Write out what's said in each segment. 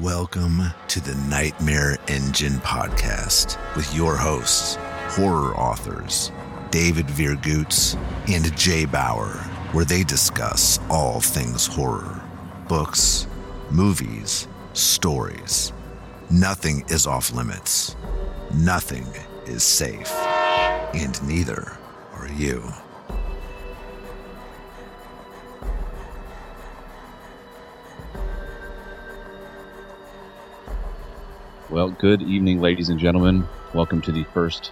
Welcome to the Nightmare Engine podcast with your hosts, horror authors David Viergutz and Jay Bower, where they discuss all things horror books, movies, stories. Nothing is off limits, nothing is safe, and neither are you. Well, good evening, ladies and gentlemen. Welcome to the first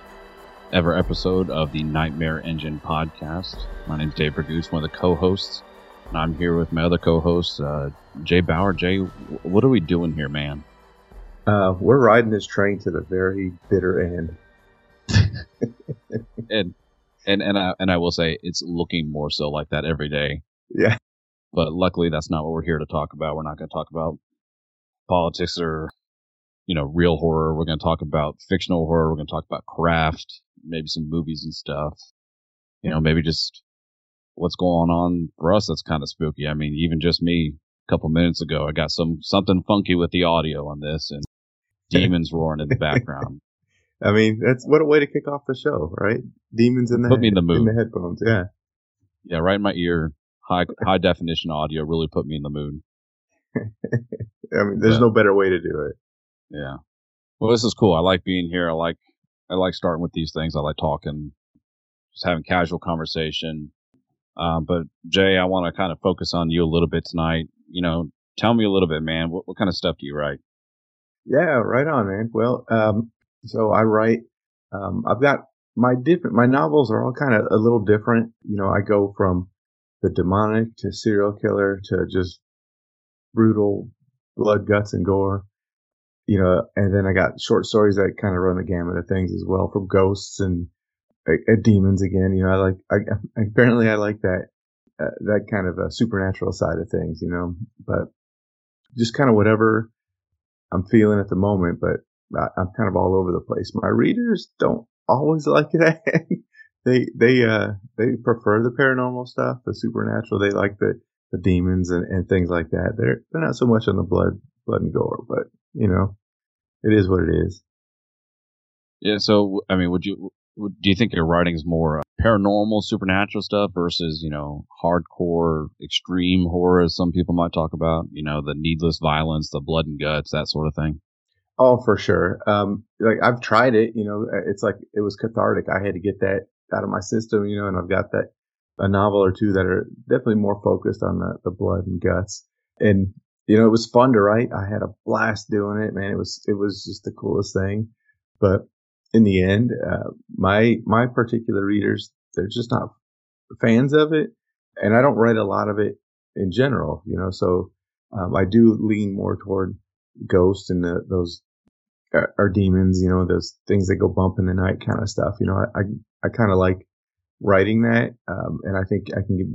ever episode of the Nightmare Engine podcast. My name is Dave Bergoose, one of the co-hosts, and I'm here with my other co-host, uh, Jay Bower. Jay, what are we doing here, man? Uh, we're riding this train to the very bitter end. and and and I and I will say it's looking more so like that every day. Yeah. But luckily, that's not what we're here to talk about. We're not going to talk about politics or you know, real horror. We're going to talk about fictional horror. We're going to talk about craft, maybe some movies and stuff. You know, maybe just what's going on for us that's kind of spooky. I mean, even just me a couple minutes ago, I got some something funky with the audio on this and demons roaring in the background. I mean, that's what a way to kick off the show, right? Demons in the put me in the mood. In the headphones, yeah, yeah, right in my ear. High high definition audio really put me in the mood. I mean, there's but, no better way to do it. Yeah. Well, this is cool. I like being here. I like I like starting with these things. I like talking, just having casual conversation. Um, but Jay, I want to kind of focus on you a little bit tonight. You know, tell me a little bit, man. What, what kind of stuff do you write? Yeah, right on, man. Well, um, so I write. Um, I've got my different. My novels are all kind of a little different. You know, I go from the demonic to serial killer to just brutal blood, guts, and gore you know, and then I got short stories that kind of run the gamut of things as well, from ghosts and uh, uh demons again. You know, I like. I, apparently, I like that uh, that kind of a supernatural side of things. You know, but just kind of whatever I'm feeling at the moment. But I, I'm kind of all over the place. My readers don't always like that. they they uh they prefer the paranormal stuff, the supernatural. They like the the demons and, and things like that. They're they're not so much on the blood blood and gore, but you know, it is what it is. Yeah. So, I mean, would you, would, do you think your writing is more uh, paranormal, supernatural stuff versus, you know, hardcore, extreme horror, as some people might talk about, you know, the needless violence, the blood and guts, that sort of thing? Oh, for sure. Um, like I've tried it, you know, it's like it was cathartic. I had to get that out of my system, you know, and I've got that a novel or two that are definitely more focused on the, the blood and guts. And you know, it was fun to write. I had a blast doing it, man. It was, it was just the coolest thing. But in the end, uh, my, my particular readers, they're just not fans of it. And I don't write a lot of it in general, you know, so, um, I do lean more toward ghosts and the, those are, are, demons, you know, those things that go bump in the night kind of stuff. You know, I, I, I kind of like writing that. Um, and I think I can get,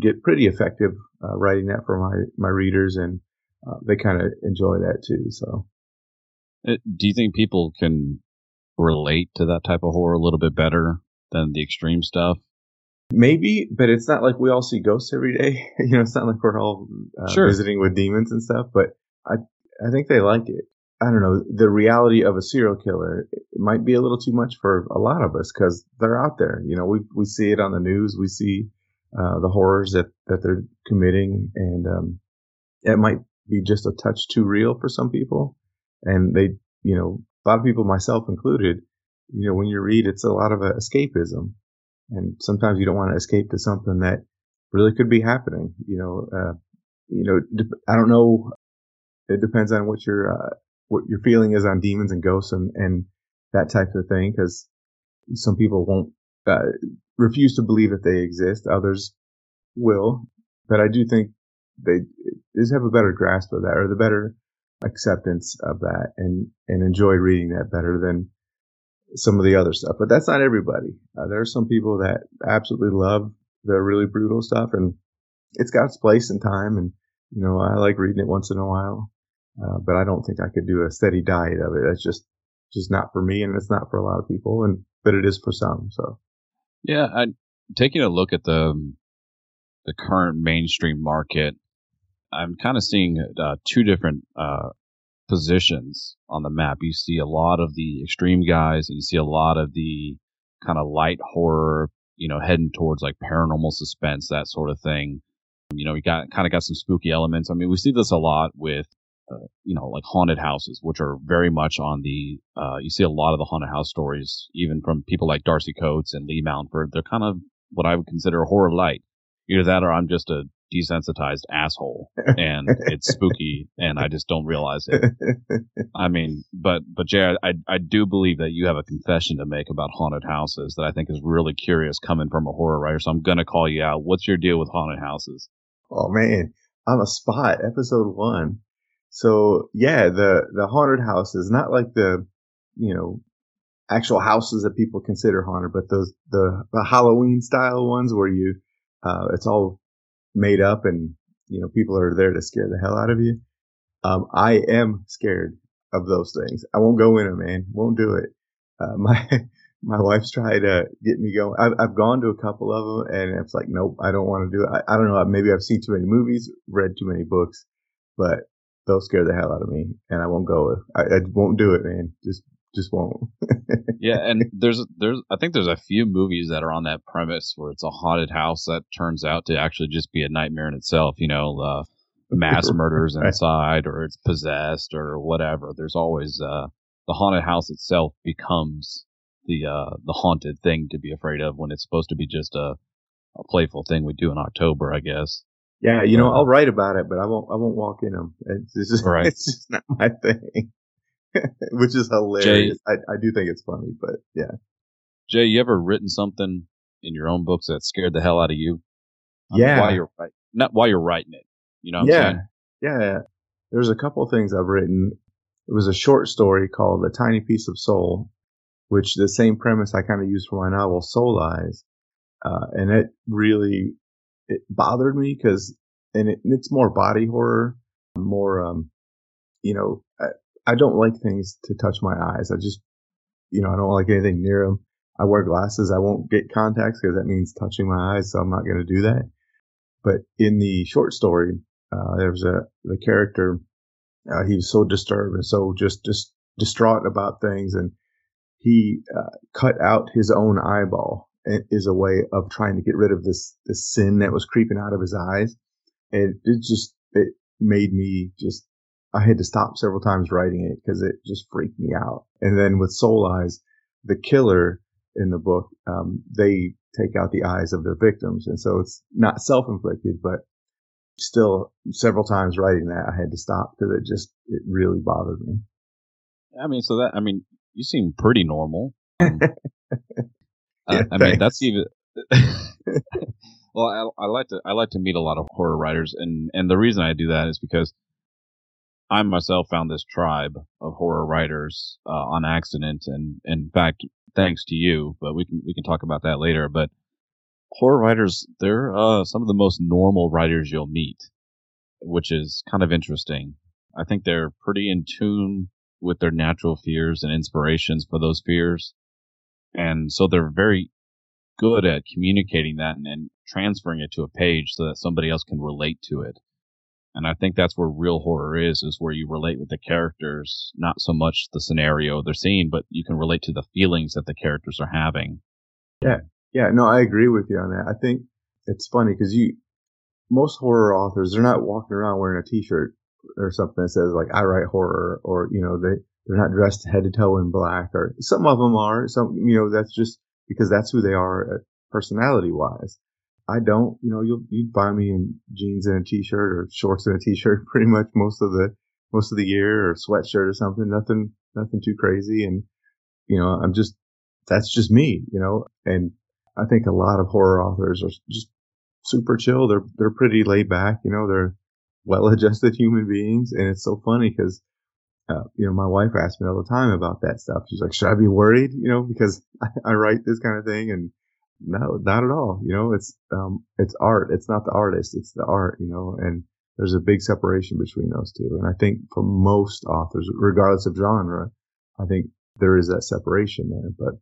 get pretty effective, uh, writing that for my, my readers and, uh, they kind of enjoy that too. So, uh, do you think people can relate to that type of horror a little bit better than the extreme stuff? Maybe, but it's not like we all see ghosts every day. you know, it's not like we're all uh, sure. visiting with demons and stuff. But I, I think they like it. I don't know. The reality of a serial killer it might be a little too much for a lot of us because they're out there. You know, we we see it on the news. We see uh, the horrors that that they're committing, and um, it might be just a touch too real for some people. And they, you know, a lot of people, myself included, you know, when you read, it's a lot of escapism. And sometimes you don't want to escape to something that really could be happening. You know, uh, you know, I don't know. It depends on what your, uh, what your feeling is on demons and ghosts and, and that type of thing. Cause some people won't, uh, refuse to believe that they exist. Others will. But I do think they just have a better grasp of that or the better acceptance of that and, and enjoy reading that better than some of the other stuff. But that's not everybody. Uh, there are some people that absolutely love the really brutal stuff and it's got its place and time. And, you know, I like reading it once in a while. Uh, but I don't think I could do a steady diet of it. That's just, just not for me and it's not for a lot of people. And, but it is for some. So. Yeah. I, taking a look at the, the current mainstream market, I'm kind of seeing uh, two different uh, positions on the map. You see a lot of the extreme guys, and you see a lot of the kind of light horror, you know, heading towards like paranormal suspense, that sort of thing. You know, we got kind of got some spooky elements. I mean, we see this a lot with, uh, you know, like haunted houses, which are very much on the. Uh, you see a lot of the haunted house stories, even from people like Darcy Coates and Lee Mountford. They're kind of what I would consider horror light. Either that, or I'm just a desensitized asshole and it's spooky and I just don't realize it. I mean, but, but Jay, I, I do believe that you have a confession to make about haunted houses that I think is really curious coming from a horror writer. So I'm going to call you out. What's your deal with haunted houses? Oh man, on the spot, episode one. So yeah, the, the haunted house is not like the, you know, actual houses that people consider haunted, but those, the, the Halloween style ones where you, uh, it's all made up and you know people are there to scare the hell out of you. Um, I am scared of those things. I won't go in them, man. Won't do it. Uh, my my wife's tried to get me going. I've, I've gone to a couple of them, and it's like, nope, I don't want to do it. I, I don't know. Maybe I've seen too many movies, read too many books, but they'll scare the hell out of me, and I won't go. I, I won't do it, man. Just just won't. yeah, and there's there's I think there's a few movies that are on that premise where it's a haunted house that turns out to actually just be a nightmare in itself. You know, uh, mass murders inside, or it's possessed, or whatever. There's always uh, the haunted house itself becomes the uh, the haunted thing to be afraid of when it's supposed to be just a, a playful thing we do in October, I guess. Yeah, you know, I'll write about it, but I won't. I won't walk in them. It's just, right. it's just not my thing. which is hilarious. Jay, I, I do think it's funny, but yeah. Jay, you ever written something in your own books that scared the hell out of you? Yeah. while you're writing, not while you're writing it. You know yeah. Yeah. There's a couple of things I've written. It was a short story called A Tiny Piece of Soul, which the same premise I kind of used for my novel Soul Eyes. Uh, and it really, it bothered me because, and it, it's more body horror, more, um, you know, I don't like things to touch my eyes. I just, you know, I don't like anything near them. I wear glasses. I won't get contacts because that means touching my eyes. So I'm not going to do that. But in the short story, uh, there was a, the character, uh, he was so disturbed and so just, just distraught about things. And he, uh, cut out his own eyeball is a way of trying to get rid of this, this sin that was creeping out of his eyes. And it just, it made me just I had to stop several times writing it because it just freaked me out. And then with Soul Eyes, the killer in the book, um, they take out the eyes of their victims. And so it's not self-inflicted, but still several times writing that I had to stop because it just, it really bothered me. I mean, so that, I mean, you seem pretty normal. Um, yeah, I, I mean, that's even, well, I, I like to, I like to meet a lot of horror writers and, and the reason I do that is because I myself found this tribe of horror writers uh, on accident, and, in fact, thanks to you. But we can we can talk about that later. But horror writers, they're uh, some of the most normal writers you'll meet, which is kind of interesting. I think they're pretty in tune with their natural fears and inspirations for those fears, and so they're very good at communicating that and, and transferring it to a page so that somebody else can relate to it. And I think that's where real horror is, is where you relate with the characters, not so much the scenario they're seeing, but you can relate to the feelings that the characters are having. Yeah. Yeah. No, I agree with you on that. I think it's funny because you, most horror authors, they're not walking around wearing a t-shirt or something that says like, I write horror or, you know, they, they're not dressed head to toe in black or some of them are. Some, you know, that's just because that's who they are uh, personality wise. I don't, you know, you'll, you'd find me in jeans and a t-shirt or shorts and a t-shirt pretty much most of the, most of the year or sweatshirt or something. Nothing, nothing too crazy. And, you know, I'm just, that's just me, you know, and I think a lot of horror authors are just super chill. They're, they're pretty laid back, you know, they're well adjusted human beings. And it's so funny because, uh, you know, my wife asks me all the time about that stuff. She's like, should I be worried? You know, because I, I write this kind of thing and, no, not at all. You know, it's, um, it's art. It's not the artist. It's the art, you know, and there's a big separation between those two. And I think for most authors, regardless of genre, I think there is that separation there, but,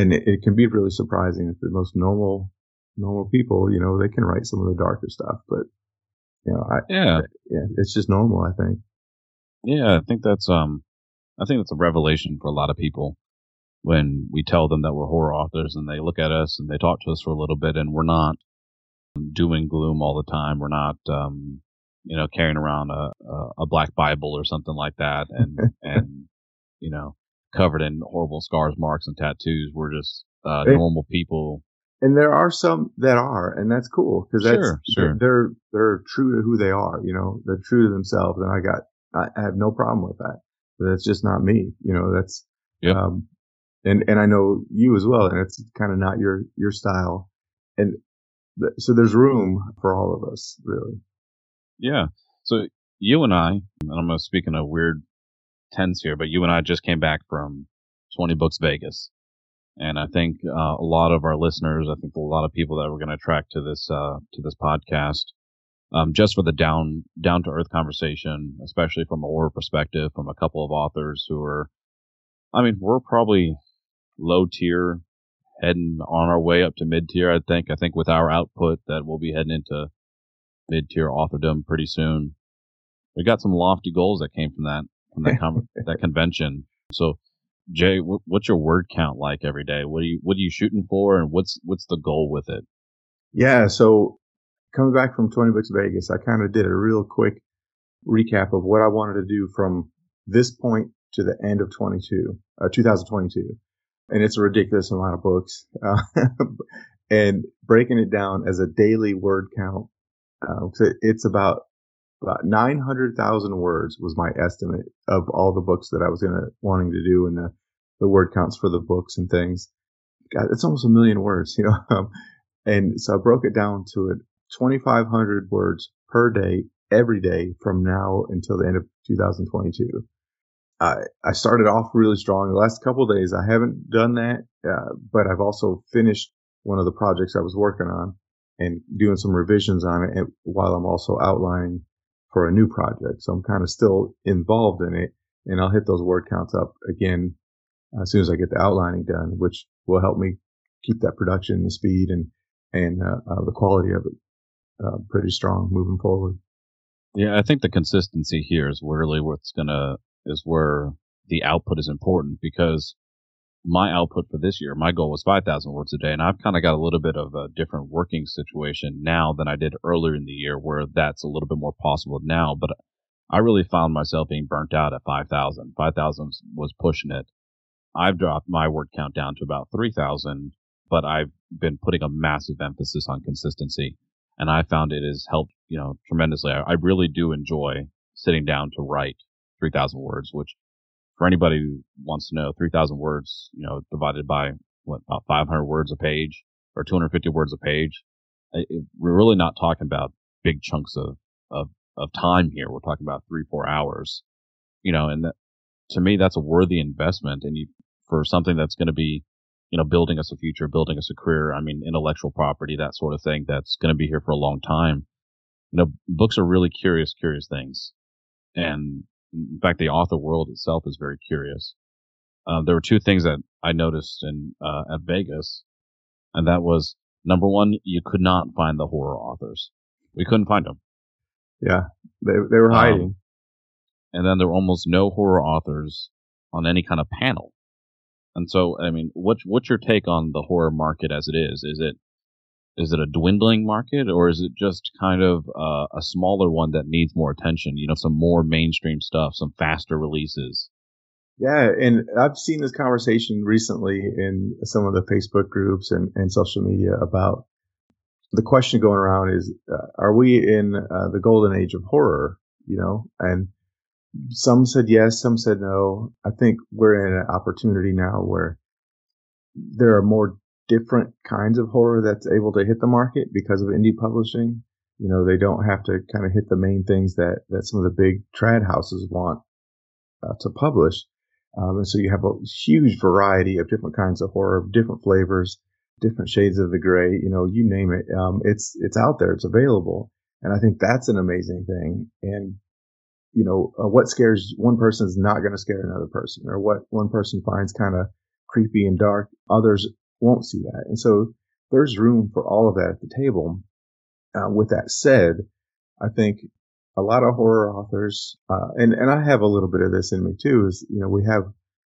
and it, it can be really surprising that the most normal, normal people, you know, they can write some of the darker stuff, but, you know, I, yeah, yeah, it's just normal, I think. Yeah, I think that's um, I think that's a revelation for a lot of people when we tell them that we're horror authors and they look at us and they talk to us for a little bit and we're not doom and gloom all the time. We're not, um, you know, carrying around a, a, black Bible or something like that and, and, you know, covered in horrible scars, marks, and tattoos. We're just uh, normal people. And there are some that are, and that's cool because that's sure, sure. They're they're true to who they are. You know, they're true to themselves, and I got I have no problem with that. But that's just not me. You know, that's yeah. Um, and and I know you as well, and it's kind of not your your style. And th- so there's room for all of us, really. Yeah. So you and I, and I'm going to speak in a weird tense here, but you and I just came back from 20 Books Vegas. And I think uh, a lot of our listeners, I think a lot of people that we're going to attract to this uh, to this podcast, um, just for the down down to earth conversation, especially from a horror perspective, from a couple of authors who are, I mean, we're probably low tier, heading on our way up to mid tier. I think. I think with our output, that we'll be heading into mid tier authordom pretty soon. We got some lofty goals that came from that from that com- that convention. So, Jay, w- what's your word count like every day? What are you what are you shooting for, and what's what's the goal with it? Yeah, so coming back from 20 Books Vegas, I kind of did a real quick recap of what I wanted to do from this point to the end of 22, uh, 2022. And it's a ridiculous amount of books. Uh, and breaking it down as a daily word count, uh, it's about about 900,000 words was my estimate of all the books that I was gonna wanting to do and the, the word counts for the books and things. God, it's almost a million words, you know. Um, and so I broke it down to it 2,500 words per day, every day from now until the end of 2022. I, I started off really strong. The last couple days, I haven't done that, uh, but I've also finished one of the projects I was working on and doing some revisions on it while I'm also outlining for a new project. So I'm kind of still involved in it and I'll hit those word counts up again as soon as I get the outlining done, which will help me keep that production, the speed and, and uh, uh, the quality of it uh, pretty strong moving forward. Yeah, I think the consistency here is really what's going to, is where the output is important because my output for this year, my goal was 5,000 words a day. And I've kind of got a little bit of a different working situation now than I did earlier in the year where that's a little bit more possible now. But I really found myself being burnt out at 5,000. 5,000 was pushing it. I've dropped my word count down to about 3,000, but I've been putting a massive emphasis on consistency. And I found it has helped, you know, tremendously. I, I really do enjoy sitting down to write 3,000 words, which for anybody who wants to know, 3,000 words, you know, divided by what, about 500 words a page or 250 words a page. It, we're really not talking about big chunks of, of, of time here. We're talking about three, four hours, you know, and that, to me, that's a worthy investment. And you, for something that's going to be, you know, building us a future, building us a career. I mean, intellectual property, that sort of thing that's going to be here for a long time. You know, books are really curious, curious things. And in fact, the author world itself is very curious. Uh, there were two things that I noticed in uh, at Vegas, and that was number one, you could not find the horror authors. We couldn't find them. Yeah, they they were um, hiding. Um, and then there were almost no horror authors on any kind of panel. And so, I mean, what's what's your take on the horror market as it is? Is it is it a dwindling market or is it just kind of uh, a smaller one that needs more attention? You know, some more mainstream stuff, some faster releases. Yeah, and I've seen this conversation recently in some of the Facebook groups and, and social media about the question going around is, uh, are we in uh, the golden age of horror? You know, and some said yes, some said no. I think we're in an opportunity now where there are more different kinds of horror that's able to hit the market because of indie publishing. You know, they don't have to kind of hit the main things that, that some of the big trad houses want uh, to publish. Um, and so you have a huge variety of different kinds of horror, different flavors, different shades of the gray, you know, you name it. Um, it's, it's out there. It's available. And I think that's an amazing thing. And, you know, uh, what scares one person is not going to scare another person or what one person finds kind of creepy and dark. Others won't see that. And so there's room for all of that at the table. Uh, with that said, I think a lot of horror authors, uh, and and I have a little bit of this in me too. Is you know we have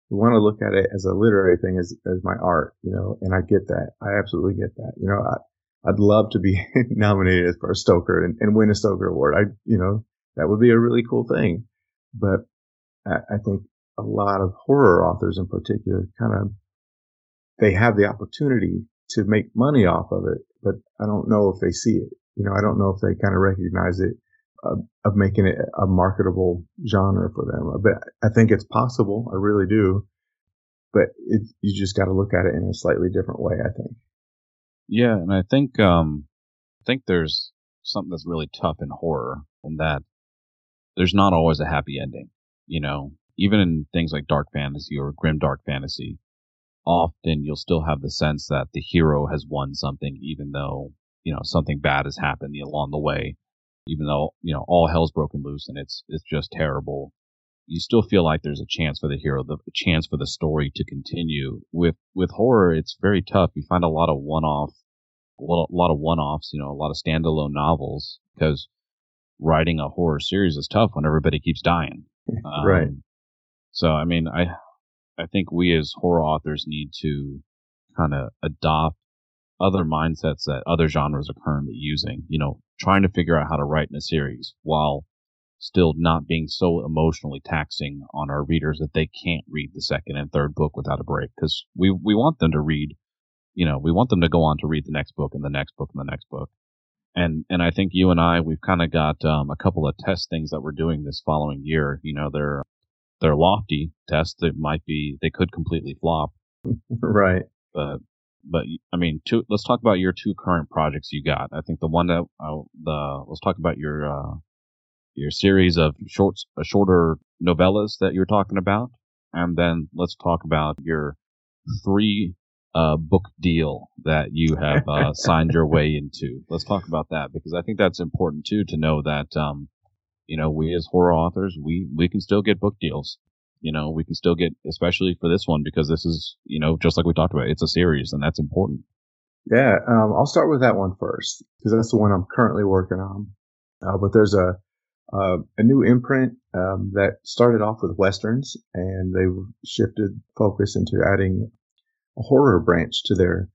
we want to look at it as a literary thing, as as my art, you know, and I get that. I absolutely get that. You know, I, I'd love to be nominated for a Stoker and, and win a Stoker award. I, you know, that would be a really cool thing. But I, I think a lot of horror authors in particular kind of they have the opportunity to make money off of it, but I don't know if they see it. You know, I don't know if they kind of recognize it of, of making it a marketable genre for them. But I think it's possible. I really do. But it, you just got to look at it in a slightly different way. I think. Yeah, and I think um, I think there's something that's really tough in horror, in that there's not always a happy ending. You know, even in things like dark fantasy or grim dark fantasy, often you'll still have the sense that the hero has won something, even though you know something bad has happened along the way. Even though you know all hell's broken loose and it's it's just terrible. You still feel like there's a chance for the hero the chance for the story to continue. With with horror it's very tough. You find a lot of one-off a lot of one-offs you know a lot of standalone novels because writing a horror series is tough when everybody keeps dying. Um, right so i mean i i think we as horror authors need to kind of adopt other mindsets that other genres are currently using. You know, trying to figure out how to write in a series while still not being so emotionally taxing on our readers that they can't read the second and third book without a break. Because we we want them to read, you know, we want them to go on to read the next book and the next book and the next book. And and I think you and I we've kind of got um, a couple of test things that we're doing this following year. You know, they're they're lofty tests that might be they could completely flop. right. But but I mean, two, let's talk about your two current projects you got. I think the one that uh, the let's talk about your uh, your series of shorts, uh, shorter novellas that you're talking about, and then let's talk about your three uh, book deal that you have uh, signed your way into. Let's talk about that because I think that's important too to know that um, you know we as horror authors we we can still get book deals you know, we can still get, especially for this one, because this is, you know, just like we talked about, it's a series and that's important. Yeah, um, I'll start with that one first because that's the one I'm currently working on. Uh, but there's a uh, a new imprint um, that started off with westerns, and they shifted focus into adding a horror branch to their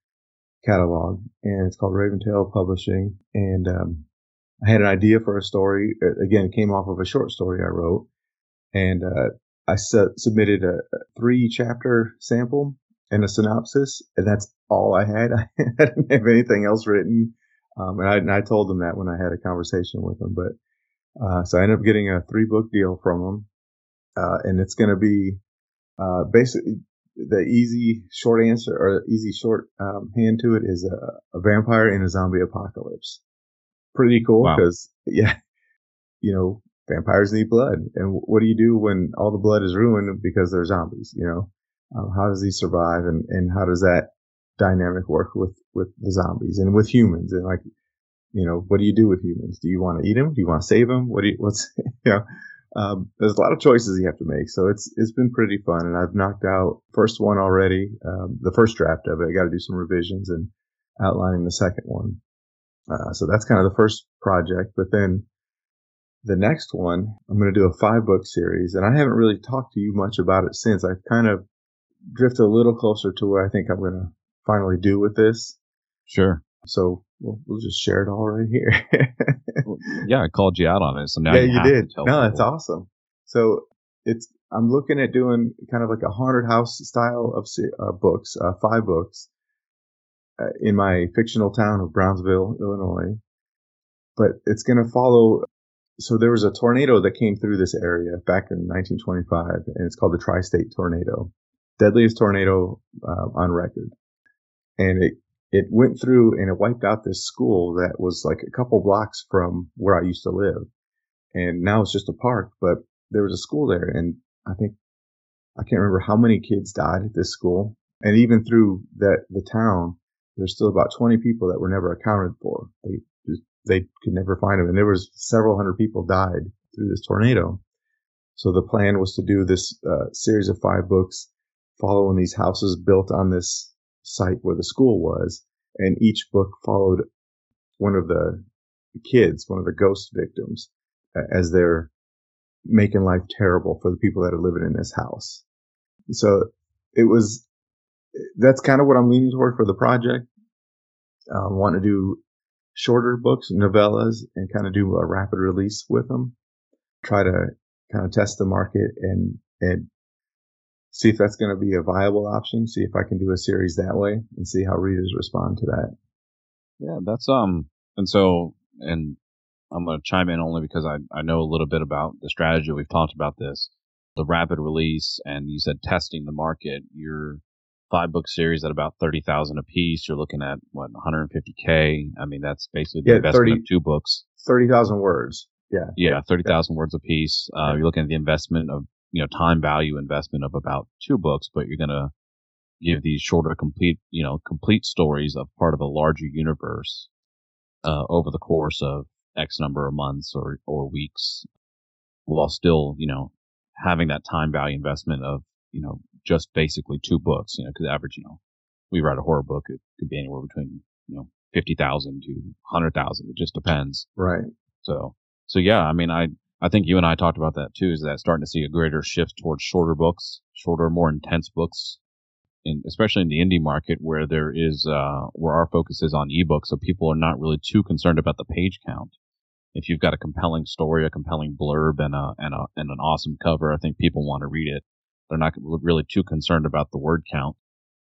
catalog, and it's called Raven Tail Publishing. And um, I had an idea for a story. Again, it came off of a short story I wrote, and uh, I su- submitted a, a three chapter sample and a synopsis, and that's all I had. I didn't have anything else written. Um, and, I, and, I, told them that when I had a conversation with them. But uh, so I ended up getting a three book deal from them, uh, and it's going to be uh, basically the easy short answer or easy short um, hand to it is a, a, vampire in a zombie apocalypse. Pretty cool because wow. yeah, you know vampires need blood. And what do you do when all the blood is ruined because they're zombies? You know, um, how does he survive, and and how does that dynamic work with with the zombies and with humans? And like, you know, what do you do with humans? Do you want to eat them? Do you want to save them? What do you? What's you know? Um, there's a lot of choices you have to make, so it's it's been pretty fun, and I've knocked out first one already, um, the first draft of it. I got to do some revisions and outlining the second one. Uh, so that's kind of the first project, but then the next one, I'm going to do a five book series, and I haven't really talked to you much about it since. I've kind of drifted a little closer to what I think I'm going to finally do with this. Sure. So we'll, we'll just share it all right here. well, yeah, I called you out on it, so now yeah, you, you did. no, that's awesome. So it's I'm looking at doing kind of like a haunted house style of uh, books, uh, five books, in my fictional town of Brownsville, Illinois. But it's going to follow so there was a tornado that came through this area back in 1925, and it's called the Tri-State Tornado, deadliest tornado uh, on record. And it it went through and it wiped out this school that was like a couple blocks from where I used to live, and now it's just a park. But there was a school there, and I think I can't remember how many kids died at this school, and even through that the town, there's still about 20 people that were never accounted for. They just, they could never find them. And there was several hundred people died through this tornado. So the plan was to do this uh, series of five books following these houses built on this site where the school was. And each book followed one of the kids, one of the ghost victims. as they're making life terrible for the people that are living in this house. So it was, that's kind of what I'm leaning toward for the project. I um, want to do shorter books, novellas, and kind of do a rapid release with them. Try to kind of test the market and, and see if that's going to be a viable option. See if I can do a series that way and see how readers respond to that. Yeah, that's, um, and so, and I'm going to chime in only because I, I know a little bit about the strategy. We've talked about this, the rapid release, and you said testing the market. Your five book series at about 30,000 a piece. You're looking at what, 150K. I mean, that's basically the yeah, investment 30, of two books. 30,000 words. Yeah. Yeah. 30,000 yeah. words a piece. Uh, you're looking at the investment of, you know, time value investment of about two books, but you're going to give these shorter, complete, you know, complete stories of part of a larger universe, uh, over the course of X number of months or, or weeks while still, you know, having that time value investment of, you know, just basically two books, you know, cause average, you know, we write a horror book. It could be anywhere between, you know, 50,000 to 100,000. It just depends. Right. So, so yeah, I mean, I, I think you and I talked about that too, is that starting to see a greater shift towards shorter books, shorter, more intense books, in, especially in the indie market where there is, uh, where our focus is on ebooks. So people are not really too concerned about the page count if you've got a compelling story, a compelling blurb, and a and a and an awesome cover, I think people want to read it. They're not really too concerned about the word count,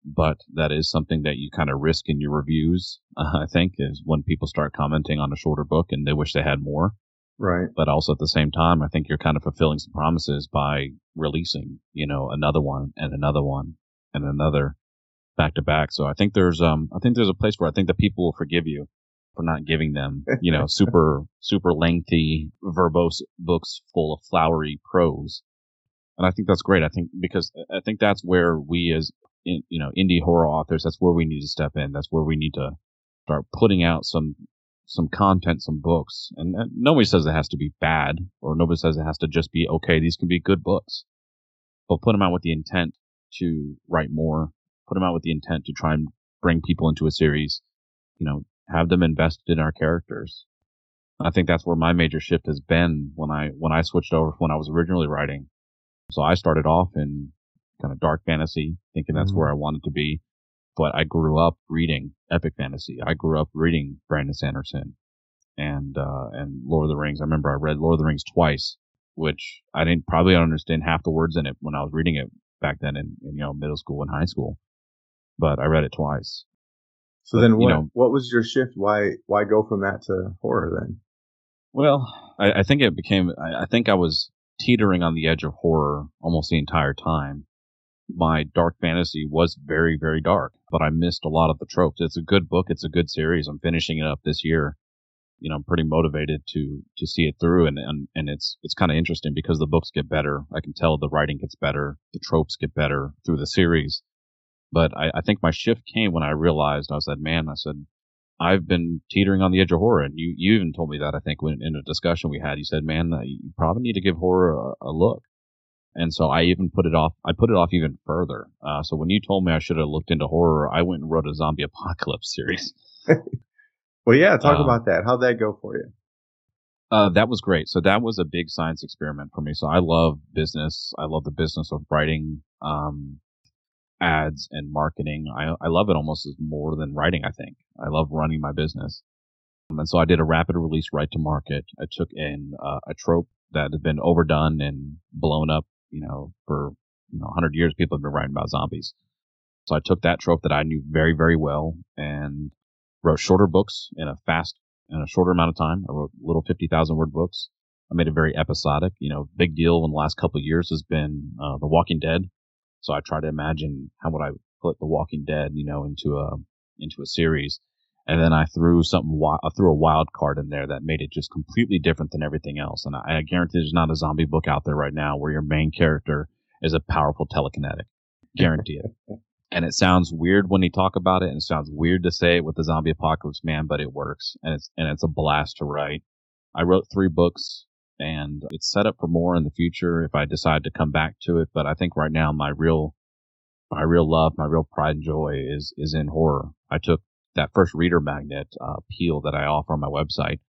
but that is something that you kind of risk in your reviews. Uh, I think is when people start commenting on a shorter book and they wish they had more. Right. But also at the same time, I think you're kind of fulfilling some promises by releasing, you know, another one and another one and another back to back. So I think there's um I think there's a place where I think that people will forgive you for not giving them, you know, super, super lengthy, verbose books full of flowery prose. And I think that's great. I think because uh, I think that's where we as, in, you know, indie horror authors, that's where we need to step in. That's where we need to start putting out some, some content, some books. And, and nobody says it has to be bad or nobody says it has to just be okay. These can be good books, but put them out with the intent to write more, put them out with the intent to try and bring people into a series, you know, have them invested in our characters. I think that's where my major shift has been when I when I switched over when I was originally writing. So I started off in kind of dark fantasy, thinking that's mm-hmm. where I wanted to be. But I grew up reading epic fantasy. I grew up reading Brandon Sanderson and uh, and Lord of the Rings. I remember I read Lord of the Rings twice, which I didn't probably understand half the words in it when I was reading it back then in, in you know middle school and high school. But I read it twice, so but, then, what you know, what was your shift? Why why go from that to horror then? Well, I, I think it became. I, I, think I was teetering on the edge of horror almost the entire time. My dark fantasy was very very dark, but I missed a lot of the tropes. It's a good book. It's a good series. I'm finishing it up this year. You know, I'm pretty motivated to to see it through, and and, and it's it's kind of interesting because the books get better. I can tell the writing gets better, the tropes get better through the series but I, I think my shift came when I realized I said, man, I said, I've been teetering on the edge of horror. And you, you even told me that, I think, when in a discussion we had, you said, man, uh, you probably need to give horror a, a, look. And so I even put it off, I put it off even further. Uh, so when you told me I should have looked into horror, I went and wrote a zombie apocalypse series. well, yeah, talk uh, about that. How'd that go for you? Uh, that was great. So that was a big science experiment for me. So I love business. I love the business of writing. Um, ads and marketing. I, I love it almost as more than writing, I think. I love running my business. Um, and so I did a rapid release right to market. I took in uh, a trope that had been overdone and blown up, you know, for, you know, 100 years people have been writing about zombies. So I took that trope that I knew very, very well and wrote shorter books in a fast, in a shorter amount of time. I wrote little 50,000 word books. I made it very episodic. You know, big deal in the last couple of years has been uh, The Walking Dead. So I try to imagine how would I put The Walking Dead, you know, into a into a series, and then I threw something I threw a wild card in there that made it just completely different than everything else. And I, I guarantee there's not a zombie book out there right now where your main character is a powerful telekinetic. Guarantee it. And it sounds weird when you talk about it, and it sounds weird to say it with the zombie apocalypse man, but it works, and it's and it's a blast to write. I wrote three books and it's set up for more in the future if I decide to come back to it. But I think right now my real, my real love, my real pride and joy is, is in horror. I took that first reader magnet, uh, peel that I offer on my website.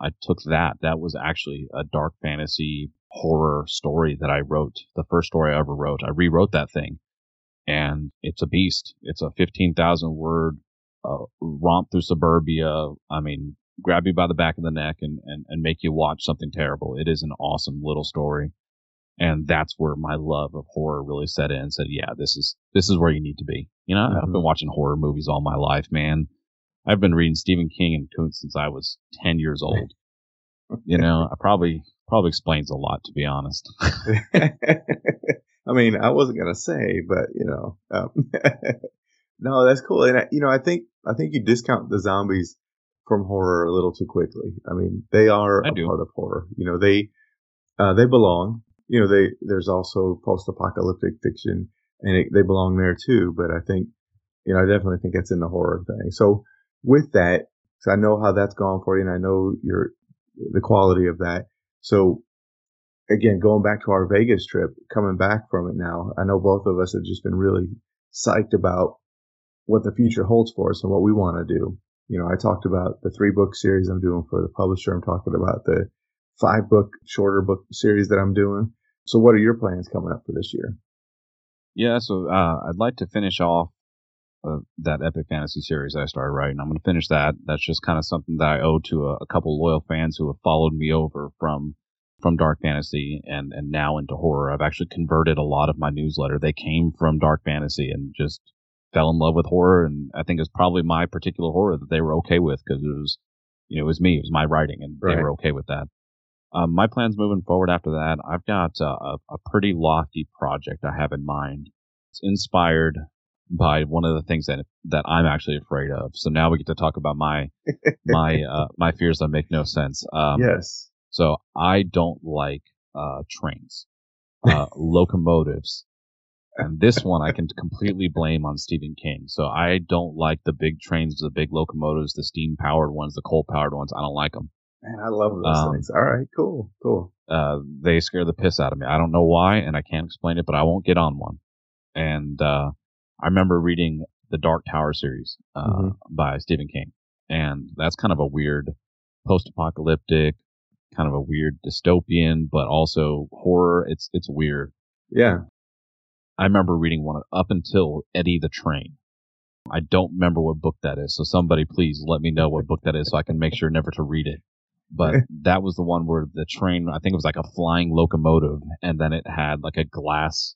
I took that. That was actually a dark fantasy horror story that I wrote. The first story I ever wrote. I rewrote that thing and it's a beast. It's a 15,000 word uh, romp through suburbia. I mean, grab you by the back of the neck and, and, and make you watch something terrible. It is an awesome little story. And that's where my love of horror really set in. Said, yeah, this is this is where you need to be. You know, mm-hmm. I've been watching horror movies all my life, man. I've been reading Stephen King and Koontz since I was ten years old. you know, I probably probably explains a lot, to be honest. I mean, I wasn't gonna say, but you know, um, no, that's cool. And I, you know, I think I think you discount the zombies from horror a little too quickly. I mean, they are I a do. part of horror. You know, they uh, they belong. You know, they there's also post-apocalyptic fiction, and it, they belong there too. But I think, you know, I definitely think it's in the horror thing. So with that, so I know how that's gone for you, and I know your the quality of that. So again, going back to our Vegas trip, coming back from it now, I know both of us have just been really psyched about what the future holds for us and what we want to do. You know, I talked about the three book series I'm doing for the publisher. I'm talking about the five book, shorter book series that I'm doing. So what are your plans coming up for this year? Yeah, so uh, I'd like to finish off uh, that epic fantasy series I started writing. I'm going to finish that. That's just kind of something that I owe to a, a couple loyal fans who have followed me over from from dark fantasy and and now into horror. I've actually converted a lot of my newsletter. They came from dark fantasy and just fell in love with horror. And I think it's probably my particular horror that they were okay with because it was, you know, it was me, it was my writing, and right. they were okay with that. Um, my plans moving forward after that, I've got a, a pretty lofty project I have in mind. It's inspired by one of the things that that I'm actually afraid of. So now we get to talk about my my uh, my fears that make no sense. Um, yes. So I don't like uh, trains, uh, locomotives, and this one I can completely blame on Stephen King. So I don't like the big trains, the big locomotives, the steam powered ones, the coal powered ones. I don't like them. Man, I love those um, things. All right, cool, cool. Uh, they scare the piss out of me. I don't know why, and I can't explain it, but I won't get on one. And uh, I remember reading the Dark Tower series uh, mm-hmm. by Stephen King, and that's kind of a weird post-apocalyptic kind of a weird dystopian, but also horror. It's it's weird. Yeah. I remember reading one up until Eddie the Train. I don't remember what book that is, so somebody please let me know what book that is so I can make sure never to read it. But that was the one where the train, I think it was like a flying locomotive, and then it had like a glass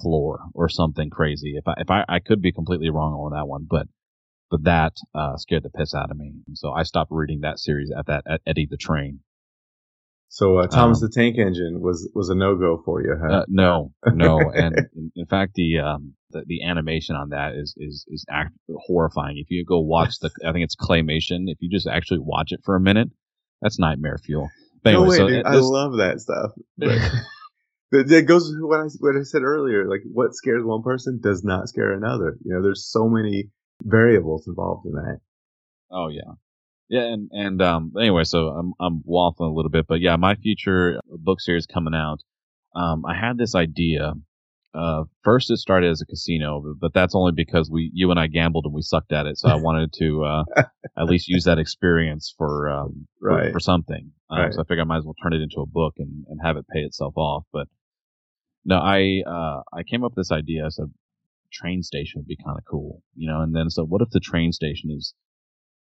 floor or something crazy. If I if I, I could be completely wrong on that one, but but that uh, scared the piss out of me. So I stopped reading that series at that at Eddie the Train. So uh, Thomas um, the Tank Engine was was a no go for you, huh? Uh, no, no, and in, in, fact, the, um, the, the animation on that is is is act- horrifying. If you go watch the, I think it's claymation. If you just actually watch it for a minute, that's nightmare fuel. But anyway, no way, so dude, I love that stuff. But it goes to what I what I said earlier. Like what scares one person does not scare another. You know, there's so many variables involved in that. Oh yeah, yeah, and and um, anyway, so I'm I'm waffling a little bit, but yeah, my future book series coming out. Um, I had this idea. Uh, first, it started as a casino, but that's only because we, you and I gambled and we sucked at it. So I wanted to uh, at least use that experience for um, right. for, for, something. Um, right. So I figured I might as well turn it into a book and, and have it pay itself off. But no, I uh, I came up with this idea. I said train station would be kind of cool, you know. And then so what if the train station is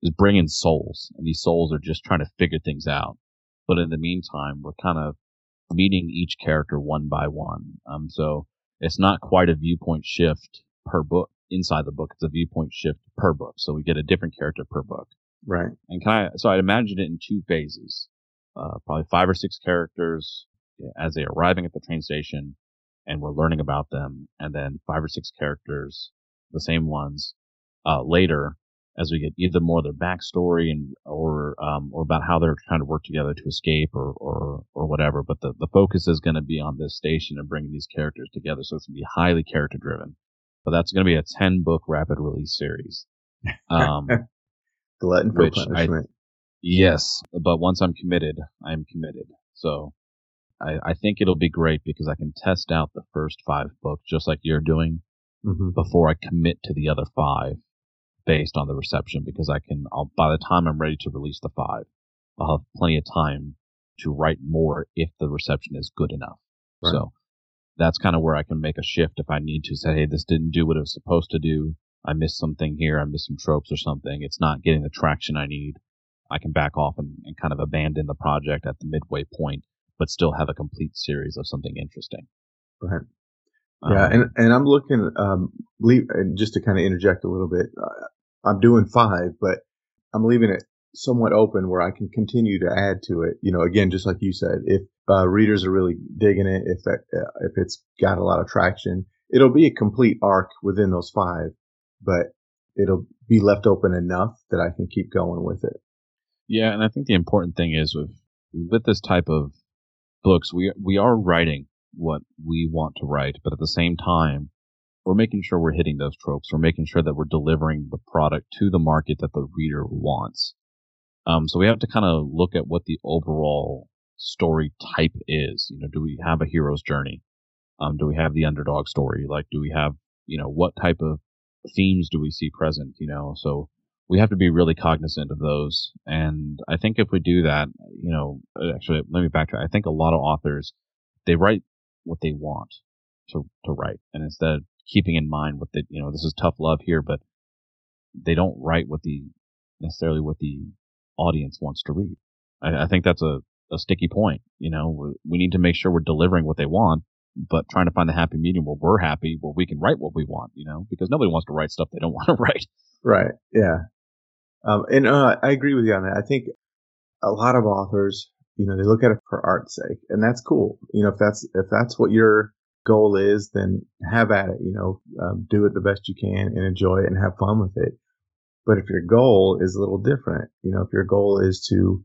is bringing souls, and these souls are just trying to figure things out. But in the meantime, we're kind of meeting each character one by one. Um, so it's not quite a viewpoint shift per book inside the book. It's a viewpoint shift per book. So we get a different character per book. Right. And kind of, so I'd imagine it in two phases, uh, probably five or six characters as they're arriving at the train station and we're learning about them. And then five or six characters, the same ones, uh, later as we get either more of their backstory and or um, or about how they're trying to work together to escape or or, or whatever. But the, the focus is going to be on this station and bringing these characters together. So it's going to be highly character driven. But that's going to be a ten book rapid release series. Um, Glutton for punishment. I, yes, but once I'm committed, I'm committed. So I, I think it'll be great because I can test out the first five books just like you're doing mm-hmm. before I commit to the other five based on the reception because I can, I'll, by the time I'm ready to release the five, I'll have plenty of time to write more if the reception is good enough. Right. So that's kind of where I can make a shift if I need to say, hey, this didn't do what it was supposed to do. I missed something here. I missed some tropes or something. It's not getting the traction I need. I can back off and, and kind of abandon the project at the midway point, but still have a complete series of something interesting. Right. Um, yeah, and and I'm looking. Um, leave and just to kind of interject a little bit. Uh, I'm doing five, but I'm leaving it somewhat open where I can continue to add to it. You know, again, just like you said, if uh, readers are really digging it, if that uh, if it's got a lot of traction, it'll be a complete arc within those five, but it'll be left open enough that I can keep going with it. Yeah, and I think the important thing is with with this type of books, we we are writing what we want to write, but at the same time, we're making sure we're hitting those tropes. We're making sure that we're delivering the product to the market that the reader wants. Um, so we have to kind of look at what the overall story type is. You know, do we have a hero's journey? Um, do we have the underdog story? Like, do we have, you know, what type of themes do we see present? You know, so we have to be really cognizant of those. And I think if we do that, you know, actually, let me backtrack. I think a lot of authors, they write what they want to, to write. And instead keeping in mind what the, you know, this is tough love here, but they don't write what the, necessarily what the audience wants to read. I, I think that's a, a sticky point. You know, we need to make sure we're delivering what they want, but trying to find the happy medium where we're happy, where we can write what we want, you know, because nobody wants to write stuff they don't want to write. Right. Yeah. Um, and uh, I agree with you on that. I think a lot of authors, you know, they look at it for art's sake, and that's cool. You know, if that's if that's what your goal is, then have at it. You know, um, do it the best you can and enjoy it and have fun with it. But if your goal is a little different, you know, if your goal is to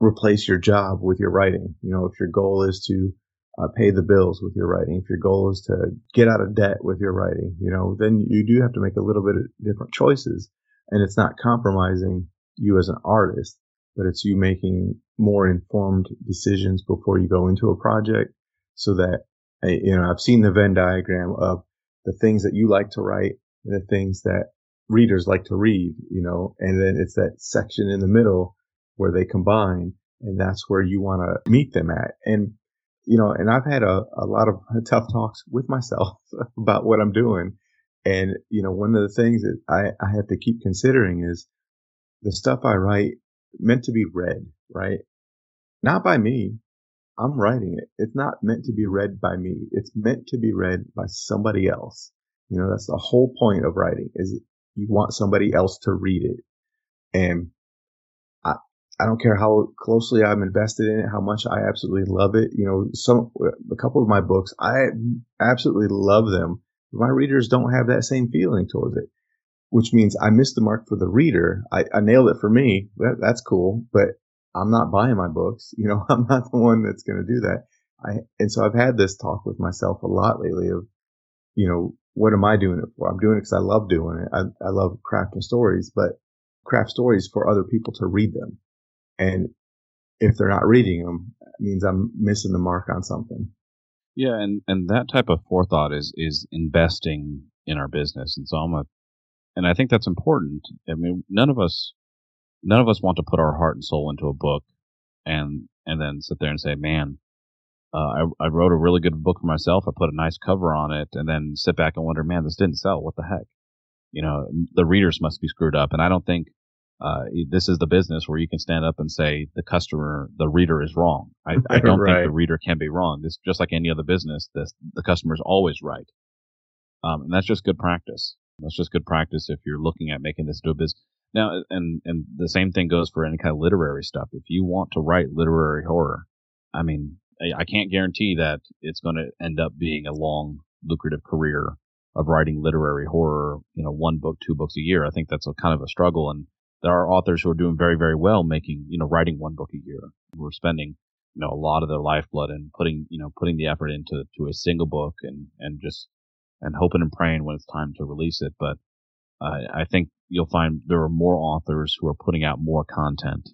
replace your job with your writing, you know, if your goal is to uh, pay the bills with your writing, if your goal is to get out of debt with your writing, you know, then you do have to make a little bit of different choices and it's not compromising you as an artist, but it's you making more informed decisions before you go into a project so that, eh, you know, I've seen the Venn diagram of the things that you like to write, and the things that readers like to read, you know, and then it's that section in the middle where they combine and that's where you want to meet them at. And, you know, and I've had a, a lot of tough talks with myself about what I'm doing and, you know, one of the things that I, I have to keep considering is the stuff I write meant to be read, right? Not by me. I'm writing it. It's not meant to be read by me. It's meant to be read by somebody else. You know, that's the whole point of writing is you want somebody else to read it. And I, I don't care how closely I'm invested in it, how much I absolutely love it. You know, some, a couple of my books, I absolutely love them my readers don't have that same feeling towards it, which means I missed the mark for the reader. I, I nailed it for me. That, that's cool, but I'm not buying my books. You know, I'm not the one that's going to do that. I, and so I've had this talk with myself a lot lately of, you know, what am I doing it for? I'm doing it because I love doing it. I, I love crafting stories, but craft stories for other people to read them. And if they're not reading them, it means I'm missing the mark on something. Yeah, and and that type of forethought is is investing in our business, and so I'm a, and I think that's important. I mean, none of us, none of us want to put our heart and soul into a book, and and then sit there and say, man, uh, I I wrote a really good book for myself. I put a nice cover on it, and then sit back and wonder, man, this didn't sell. What the heck? You know, the readers must be screwed up, and I don't think uh, this is the business where you can stand up and say the customer, the reader is wrong. I, I don't right. think the reader can be wrong. This just like any other business, this, the customer is always right. Um, and that's just good practice. That's just good practice if you're looking at making this into a business. Now, and, and the same thing goes for any kind of literary stuff. If you want to write literary horror, I mean, I, I can't guarantee that it's going to end up being a long, lucrative career of writing literary horror, you know, one book, two books a year. I think that's a kind of a struggle. And there are authors who are doing very, very well making, you know, writing one book a year. Who are spending, you know, a lot of their lifeblood and putting, you know, putting the effort into to a single book and, and just, and hoping and praying when it's time to release it. But uh, I think you'll find there are more authors who are putting out more content,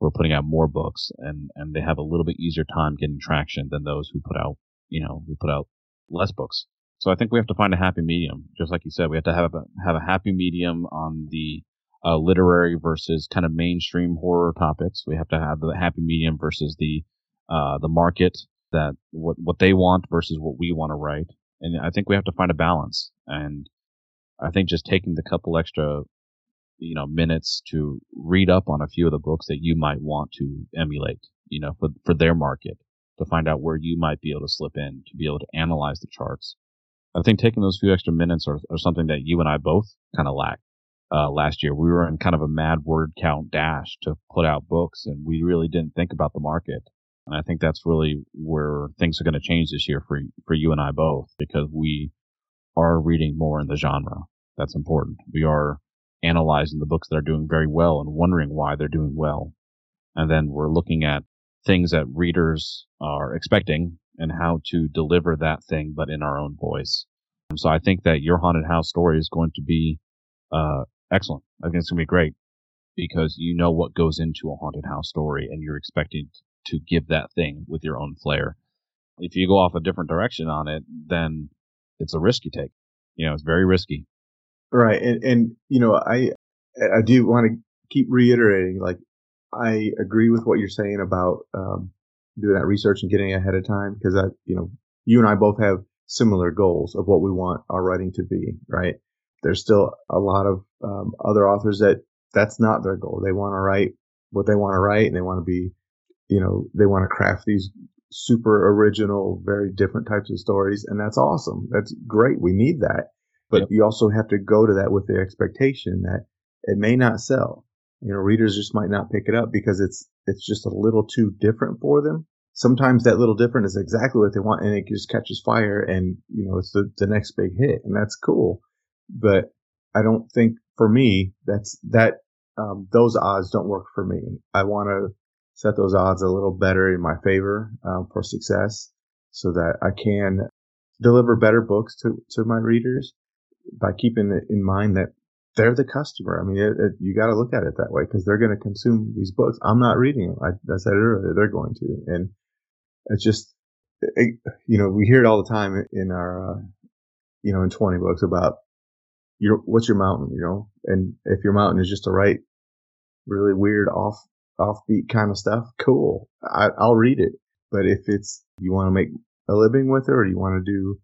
who are putting out more books and, and they have a little bit easier time getting traction than those who put out, you know, who put out less books. So I think we have to find a happy medium. Just like you said, we have to have a, have a happy medium on the uh, literary versus kind of mainstream horror topics. We have to have the happy medium versus the uh, the market that what what they want versus what we want to write. And I think we have to find a balance. And I think just taking the couple extra you know minutes to read up on a few of the books that you might want to emulate, you know, for for their market to find out where you might be able to slip in to be able to analyze the charts. I think taking those few extra minutes are, are something that you and I both kind of lack uh, last year. We were in kind of a mad word count dash to put out books, and we really didn't think about the market. And I think that's really where things are going to change this year for for you and I both, because we are reading more in the genre. That's important. We are analyzing the books that are doing very well and wondering why they're doing well, and then we're looking at things that readers are expecting and how to deliver that thing, but in our own voice. And so I think that your haunted house story is going to be uh, excellent. I think it's going to be great because you know what goes into a haunted house story and you're expecting to give that thing with your own flair. If you go off a different direction on it, then it's a risk you take. You know, it's very risky. Right. And, and, you know, I, I do want to keep reiterating, like, I agree with what you're saying about, um, doing that research and getting ahead of time because I, you know, you and I both have similar goals of what we want our writing to be, right? There's still a lot of um, other authors that that's not their goal. They want to write what they want to write and they want to be, you know, they want to craft these super original, very different types of stories. And that's awesome. That's great. We need that. But yep. you also have to go to that with the expectation that it may not sell. You know, readers just might not pick it up because it's, it's just a little too different for them. Sometimes that little different is exactly what they want and it just catches fire and, you know, it's the, the next big hit and that's cool but I don't think for me that's that um, those odds don't work for me. I want to set those odds a little better in my favor um, for success, so that I can deliver better books to to my readers by keeping in mind that they're the customer. I mean, it, it, you got to look at it that way because they're going to consume these books. I'm not reading them. I, I said earlier; they're going to, and it's just, it, you know, we hear it all the time in our, uh, you know, in 20 books about your what's your mountain, you know? And if your mountain is just to write really weird off offbeat kind of stuff, cool. I, I'll read it. But if it's you want to make a living with it, or you want to do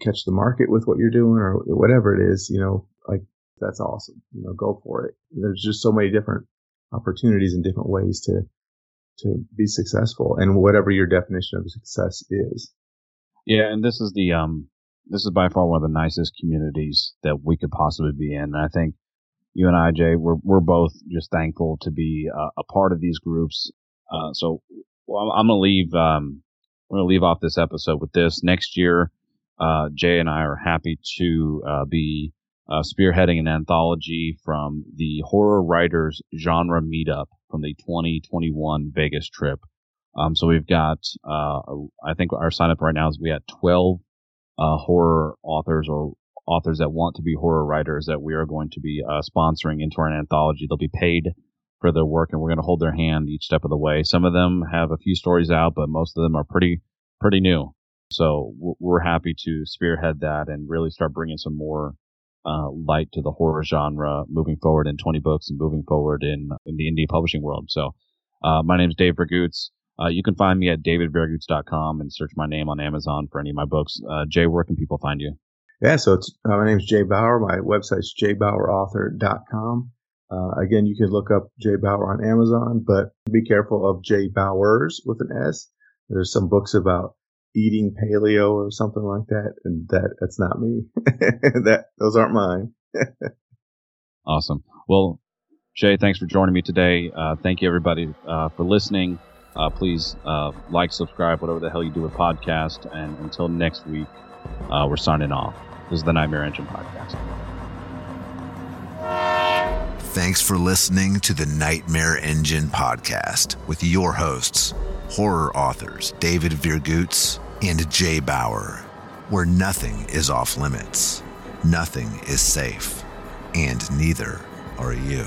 catch the market with what you're doing, or whatever it is, you know, like that's awesome. You know, go for it. There's just so many different opportunities and different ways to to be successful, and whatever your definition of success is. Yeah, and this is the um this is by far one of the nicest communities that we could possibly be in. And I think you and I, Jay, we're, we're both just thankful to be uh, a part of these groups. Uh, so well, I'm to leave, um, I'm to leave off this episode with this. Next year, uh, Jay and I are happy to uh, be uh, spearheading an anthology from the Horror Writers Genre Meetup from the 2021 Vegas trip. Um, so we've got, uh, I think our sign up right now is we had 12 uh, horror authors or authors that want to be horror writers that we are going to be uh, sponsoring into our anthology. They'll be paid for their work, and we're going to hold their hand each step of the way. Some of them have a few stories out, but most of them are pretty pretty new. So we're happy to spearhead that and really start bringing some more uh, light to the horror genre moving forward in 20 books and moving forward in in the indie publishing world. So uh, my name is Dave Viergutz. Uh, you can find me at davidviergutz.com and search my name on Amazon for any of my books. Uh, Jay, where can people find you? Yeah, so it's uh, my name is Jay Bower. My website's jbowerauthor.com. Uh, again, you can look up Jay Bower on Amazon, but be careful of Jay Bowers with an S. There's some books about eating paleo or something like that, and that that's not me. that those aren't mine. awesome. Well, Jay, thanks for joining me today. Uh, thank you everybody uh, for listening. Uh, please uh, like, subscribe, whatever the hell you do with podcast. And until next week, uh, we're signing off. This is the Nightmare Engine Podcast. Thanks for listening to the Nightmare Engine Podcast with your hosts, horror authors David Viergutz and Jay Bower, where nothing is off limits, nothing is safe, and neither are you.